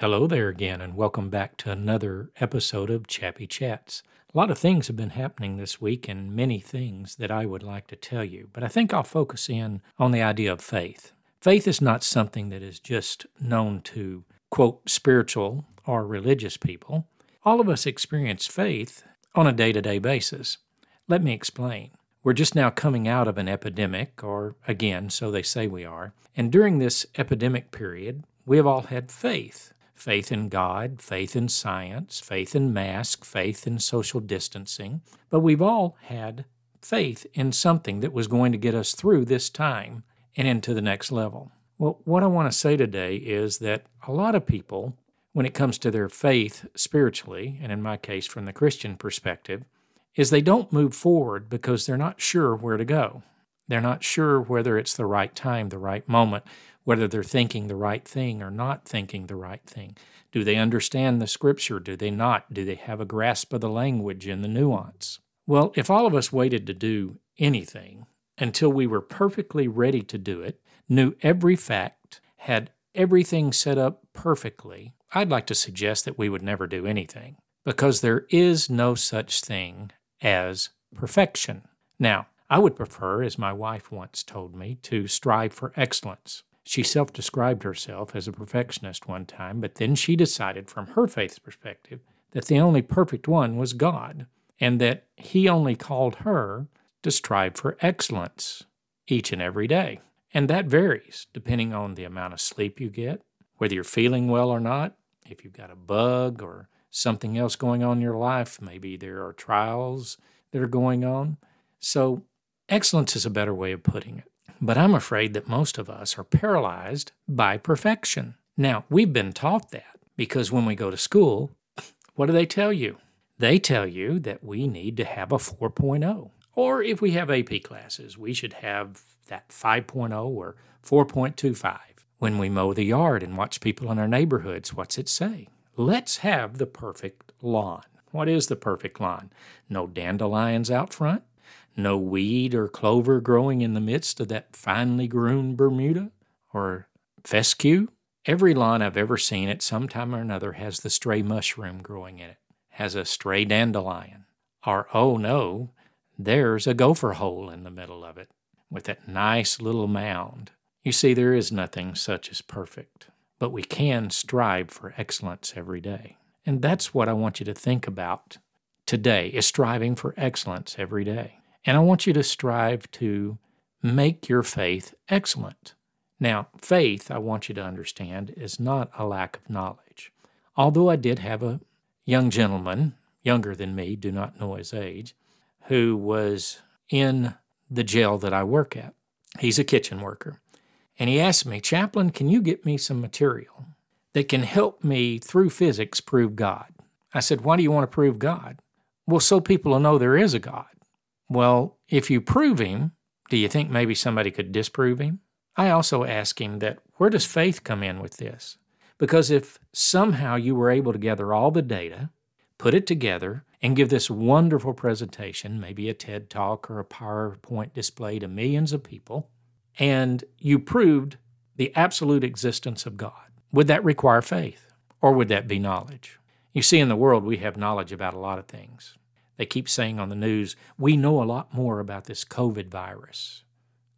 Hello there again, and welcome back to another episode of Chappy Chats. A lot of things have been happening this week, and many things that I would like to tell you, but I think I'll focus in on the idea of faith. Faith is not something that is just known to, quote, spiritual or religious people. All of us experience faith on a day to day basis. Let me explain. We're just now coming out of an epidemic, or again, so they say we are, and during this epidemic period, we have all had faith faith in God, faith in science, faith in masks, faith in social distancing, but we've all had faith in something that was going to get us through this time and into the next level. Well, what I want to say today is that a lot of people, when it comes to their faith spiritually, and in my case from the Christian perspective, is they don't move forward because they're not sure where to go. They're not sure whether it's the right time, the right moment, whether they're thinking the right thing or not thinking the right thing. Do they understand the scripture? Do they not? Do they have a grasp of the language and the nuance? Well, if all of us waited to do anything until we were perfectly ready to do it, knew every fact, had everything set up perfectly, I'd like to suggest that we would never do anything because there is no such thing as perfection. Now, I would prefer, as my wife once told me, to strive for excellence. She self described herself as a perfectionist one time, but then she decided from her faith perspective that the only perfect one was God, and that He only called her to strive for excellence each and every day. And that varies depending on the amount of sleep you get, whether you're feeling well or not, if you've got a bug or something else going on in your life, maybe there are trials that are going on. So, excellence is a better way of putting it. But I'm afraid that most of us are paralyzed by perfection. Now, we've been taught that because when we go to school, what do they tell you? They tell you that we need to have a 4.0. Or if we have AP classes, we should have that 5.0 or 4.25. When we mow the yard and watch people in our neighborhoods, what's it say? Let's have the perfect lawn. What is the perfect lawn? No dandelions out front, no weed or clover growing in the midst of that finely groomed Bermuda or fescue. Every lawn I've ever seen at some time or another has the stray mushroom growing in it, has a stray dandelion. Or, oh no, there's a gopher hole in the middle of it with that nice little mound. You see, there is nothing such as perfect, but we can strive for excellence every day. And that's what I want you to think about today is striving for excellence every day. And I want you to strive to make your faith excellent. Now, faith, I want you to understand, is not a lack of knowledge. Although I did have a young gentleman, younger than me, do not know his age, who was in the jail that I work at. He's a kitchen worker. And he asked me, Chaplain, can you get me some material that can help me through physics prove God? I said, Why do you want to prove God? Well, so people will know there is a God. Well, if you prove him, do you think maybe somebody could disprove him? I also ask him that where does faith come in with this? Because if somehow you were able to gather all the data, put it together, and give this wonderful presentation, maybe a TED talk or a PowerPoint display to millions of people, and you proved the absolute existence of God, would that require faith or would that be knowledge? You see, in the world, we have knowledge about a lot of things. They keep saying on the news, we know a lot more about this COVID virus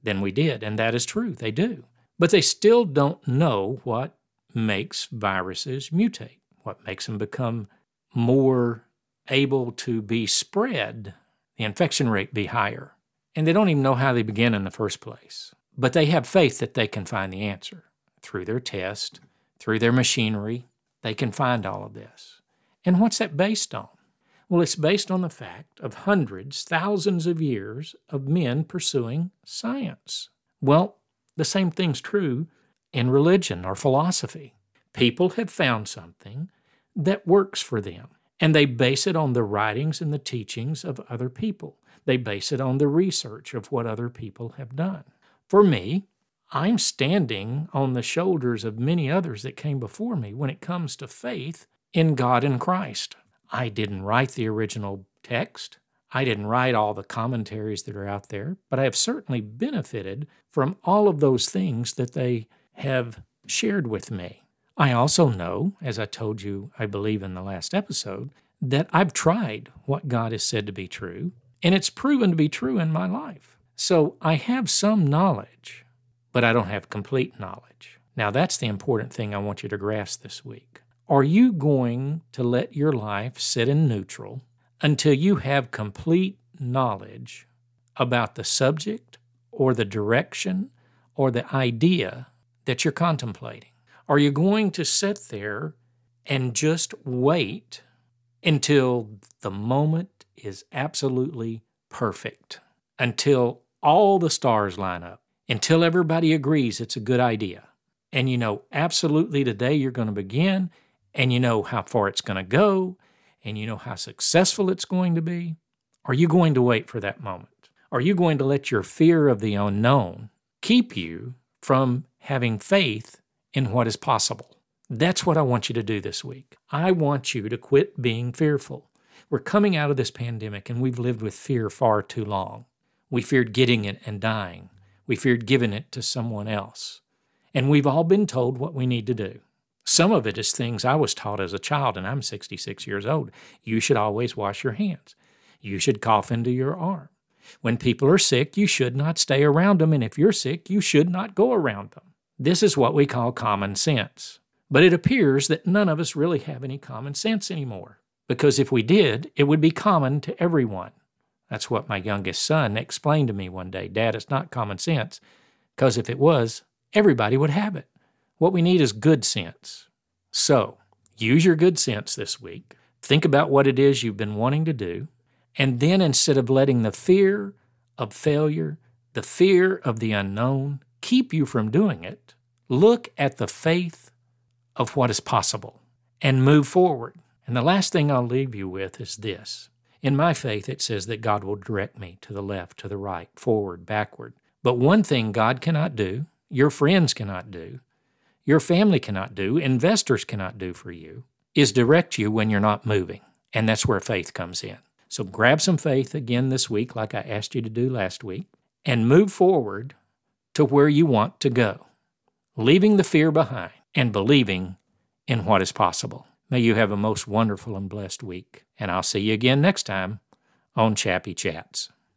than we did. And that is true, they do. But they still don't know what makes viruses mutate, what makes them become more able to be spread, the infection rate be higher. And they don't even know how they begin in the first place. But they have faith that they can find the answer through their test, through their machinery. They can find all of this. And what's that based on? Well, it's based on the fact of hundreds, thousands of years of men pursuing science. Well, the same thing's true in religion or philosophy. People have found something that works for them, and they base it on the writings and the teachings of other people. They base it on the research of what other people have done. For me, I'm standing on the shoulders of many others that came before me when it comes to faith in God and Christ. I didn't write the original text. I didn't write all the commentaries that are out there, but I have certainly benefited from all of those things that they have shared with me. I also know, as I told you, I believe in the last episode, that I've tried what God has said to be true, and it's proven to be true in my life. So I have some knowledge, but I don't have complete knowledge. Now, that's the important thing I want you to grasp this week. Are you going to let your life sit in neutral until you have complete knowledge about the subject or the direction or the idea that you're contemplating? Are you going to sit there and just wait until the moment is absolutely perfect, until all the stars line up, until everybody agrees it's a good idea? And you know absolutely today you're going to begin, and you know how far it's going to go, and you know how successful it's going to be? Are you going to wait for that moment? Are you going to let your fear of the unknown keep you from having faith in what is possible? That's what I want you to do this week. I want you to quit being fearful. We're coming out of this pandemic and we've lived with fear far too long. We feared getting it and dying. We feared giving it to someone else. And we've all been told what we need to do. Some of it is things I was taught as a child, and I'm 66 years old. You should always wash your hands. You should cough into your arm. When people are sick, you should not stay around them, and if you're sick, you should not go around them. This is what we call common sense. But it appears that none of us really have any common sense anymore, because if we did, it would be common to everyone. That's what my youngest son explained to me one day Dad, it's not common sense, because if it was, everybody would have it. What we need is good sense. So, use your good sense this week. Think about what it is you've been wanting to do and then instead of letting the fear of failure, the fear of the unknown keep you from doing it, look at the faith of what is possible and move forward. And the last thing I'll leave you with is this. In my faith, it says that God will direct me to the left, to the right, forward, backward. But one thing God cannot do, your friends cannot do, your family cannot do, investors cannot do for you, is direct you when you're not moving. And that's where faith comes in. So grab some faith again this week, like I asked you to do last week, and move forward to where you want to go, leaving the fear behind and believing in what is possible. May you have a most wonderful and blessed week, and I'll see you again next time on Chappy Chats.